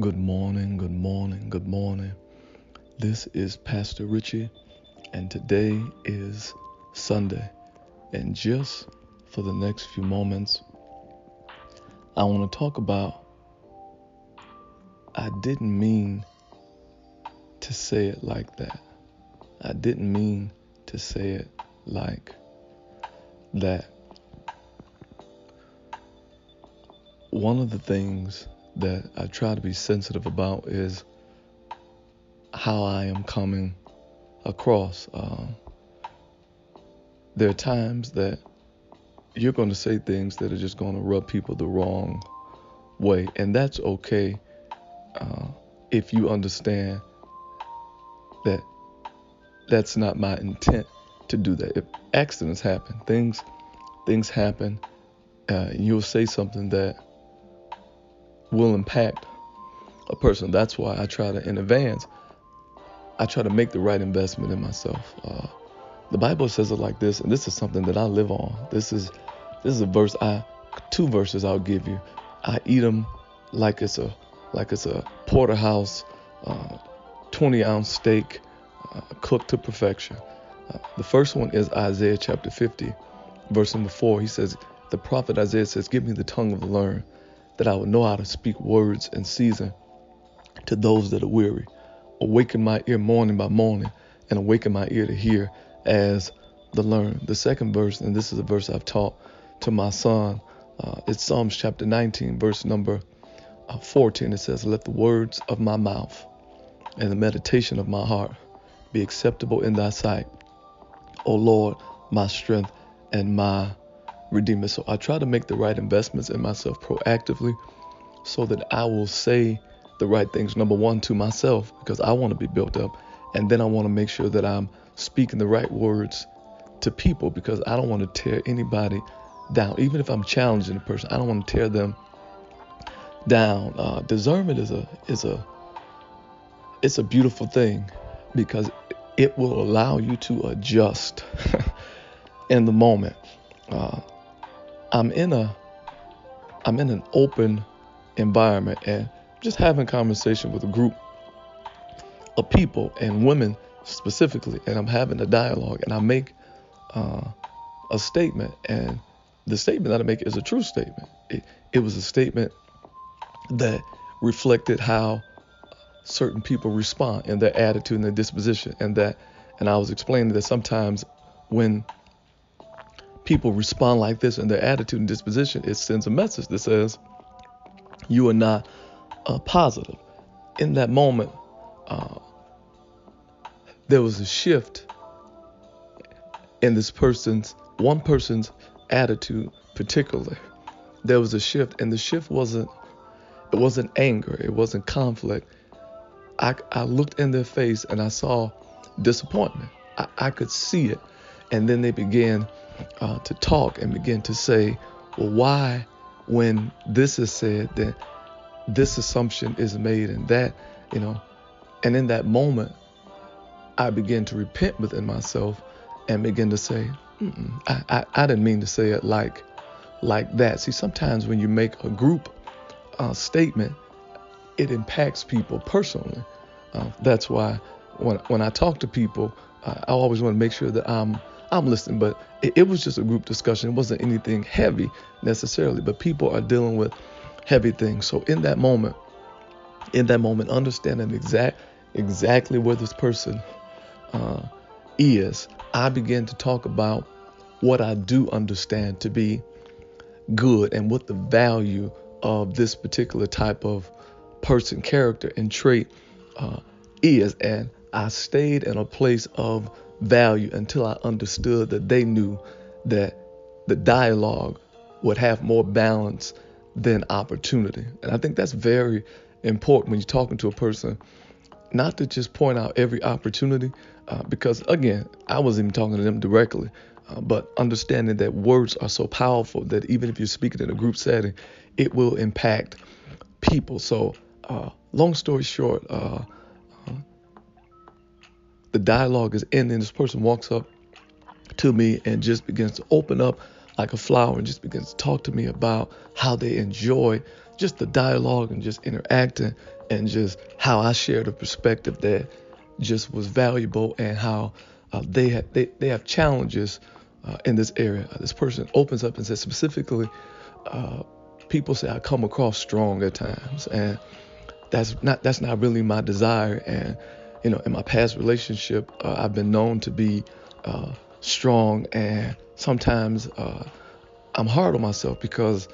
Good morning, good morning, good morning. This is Pastor Richie, and today is Sunday. And just for the next few moments, I want to talk about I didn't mean to say it like that. I didn't mean to say it like that. One of the things that I try to be sensitive about is how I am coming across. Uh, there are times that you're going to say things that are just going to rub people the wrong way, and that's okay uh, if you understand that that's not my intent to do that. If accidents happen, things things happen, uh, you'll say something that will impact a person. That's why I try to, in advance, I try to make the right investment in myself. Uh, the Bible says it like this, and this is something that I live on. This is this is a verse I two verses I'll give you. I eat them like it's a like it's a porterhouse, uh, 20 ounce steak, uh, cooked to perfection. Uh, the first one is Isaiah chapter 50, verse number four. He says, the prophet Isaiah says, "Give me the tongue of the learned." That I would know how to speak words in season to those that are weary. Awaken my ear morning by morning and awaken my ear to hear as the learn. The second verse, and this is a verse I've taught to my son, uh, it's Psalms chapter 19, verse number uh, 14. It says, Let the words of my mouth and the meditation of my heart be acceptable in thy sight. O Lord, my strength and my redeemer. So I try to make the right investments in myself proactively so that I will say the right things, number one, to myself, because I want to be built up. And then I want to make sure that I'm speaking the right words to people because I don't want to tear anybody down. Even if I'm challenging a person, I don't want to tear them down. Uh, discernment is a is a it's a beautiful thing because it will allow you to adjust in the moment. Uh, I'm in a I'm in an open environment and just having conversation with a group of people and women specifically, and I'm having a dialogue, and I make uh, a statement, and the statement that I make is a true statement. It, it was a statement that reflected how certain people respond and their attitude and their disposition, and that, and I was explaining that sometimes when people respond like this in their attitude and disposition, it sends a message that says, You are not uh, positive. In that moment, uh, there was a shift in this person's, one person's attitude, particularly. There was a shift, and the shift wasn't, it wasn't anger, it wasn't conflict. I, I looked in their face and I saw disappointment. I, I could see it. And then they began uh, to talk and begin to say, well, why, when this is said, then this assumption is made and that, you know, and in that moment, I begin to repent within myself and begin to say, I, I, I, didn't mean to say it like like that. See, sometimes when you make a group uh, statement, it impacts people personally. Uh, that's why when when I talk to people, uh, I always want to make sure that I'm I'm listening, but it, it was just a group discussion. It wasn't anything heavy necessarily, but people are dealing with heavy things. So in that moment, in that moment, understanding exact exactly where this person uh, is, I began to talk about what I do understand to be good and what the value of this particular type of person, character, and trait uh, is. And I stayed in a place of value until I understood that they knew that the dialogue would have more balance than opportunity. And I think that's very important when you're talking to a person, not to just point out every opportunity, uh, because again, I wasn't even talking to them directly, uh, but understanding that words are so powerful that even if you're speaking in a group setting, it will impact people. So, uh, long story short, uh, dialogue is ending. This person walks up to me and just begins to open up like a flower and just begins to talk to me about how they enjoy just the dialogue and just interacting and just how I shared a perspective that just was valuable and how uh, they have they, they have challenges uh, in this area. Uh, this person opens up and says specifically, uh, people say I come across strong at times, and that's not that's not really my desire. And you know, in my past relationship, uh, I've been known to be uh, strong, and sometimes I'm hard on myself because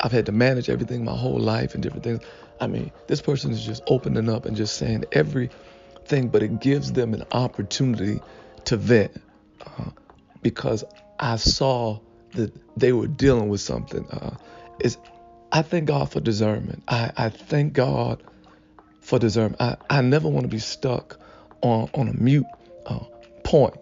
I've had to manage everything my whole life and different things. I mean, this person is just opening up and just saying everything, but it gives them an opportunity to vent uh, because I saw that they were dealing with something. Uh, is I thank God for discernment. I, I thank God for discernment. I, I never want to be stuck on, on a mute uh, point.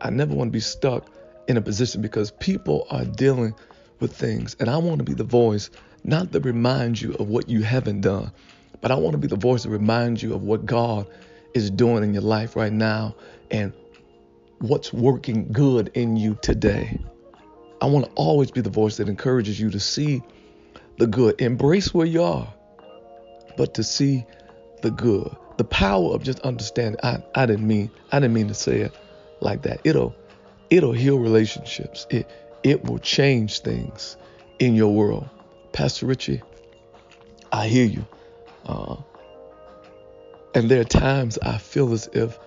I never want to be stuck in a position because people are dealing with things. And I want to be the voice, not to remind you of what you haven't done, but I want to be the voice to remind you of what God is doing in your life right now and what's working good in you today. I want to always be the voice that encourages you to see the good, embrace where you are, but to see the good. The power of just understanding. I, I didn't mean I didn't mean to say it like that. It'll it'll heal relationships. It it will change things in your world. Pastor Richie, I hear you. Uh, and there are times I feel as if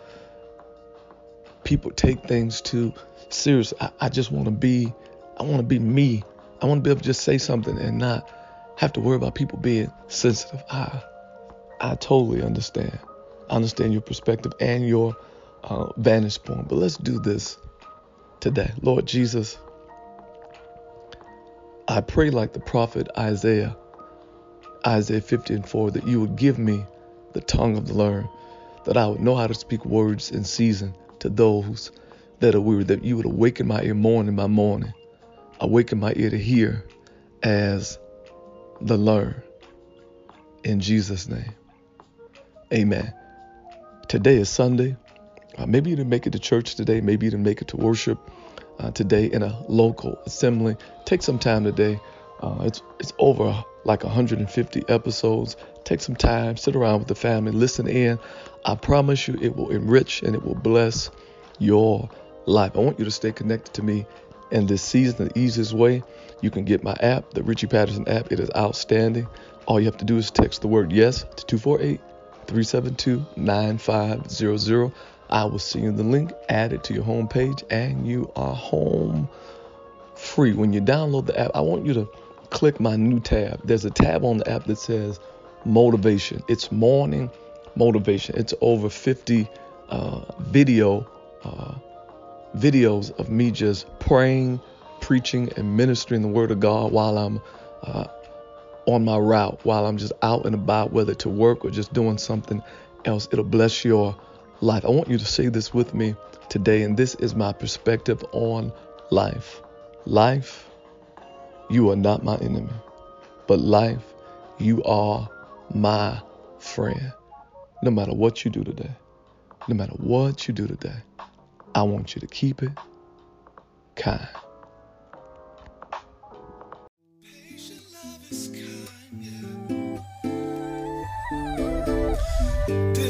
people take things too serious. I, I just want to be, I want to be me. I want to be able to just say something and not have to worry about people being sensitive. I, I totally understand. I understand your perspective and your uh, vantage point. But let's do this today. Lord Jesus, I pray like the prophet Isaiah, Isaiah 50 and 4, that you would give me the tongue of the learned, that I would know how to speak words in season to those that are weary, that you would awaken my ear morning by morning, awaken my ear to hear as the learn. In Jesus' name, amen. Today is Sunday. Uh, maybe you didn't make it to church today. Maybe you didn't make it to worship uh, today in a local assembly. Take some time today. Uh, it's it's over like 150 episodes. Take some time, sit around with the family, listen in. I promise you, it will enrich and it will bless your life. I want you to stay connected to me in this season. The easiest way you can get my app, the Richie Patterson app. It is outstanding. All you have to do is text the word yes to 248 372 9500. I will send you in the link, add it to your homepage, and you are home free. When you download the app, I want you to click my new tab. There's a tab on the app that says motivation. It's morning motivation. It's over 50 uh, video uh, videos of me just praying, preaching, and ministering the word of God while I'm uh, on my route, while I'm just out and about, whether to work or just doing something else. It'll bless your life. I want you to say this with me today, and this is my perspective on life. Life, you are not my enemy, but life, you are my friend. No matter what you do today, no matter what you do today, I want you to keep it kind.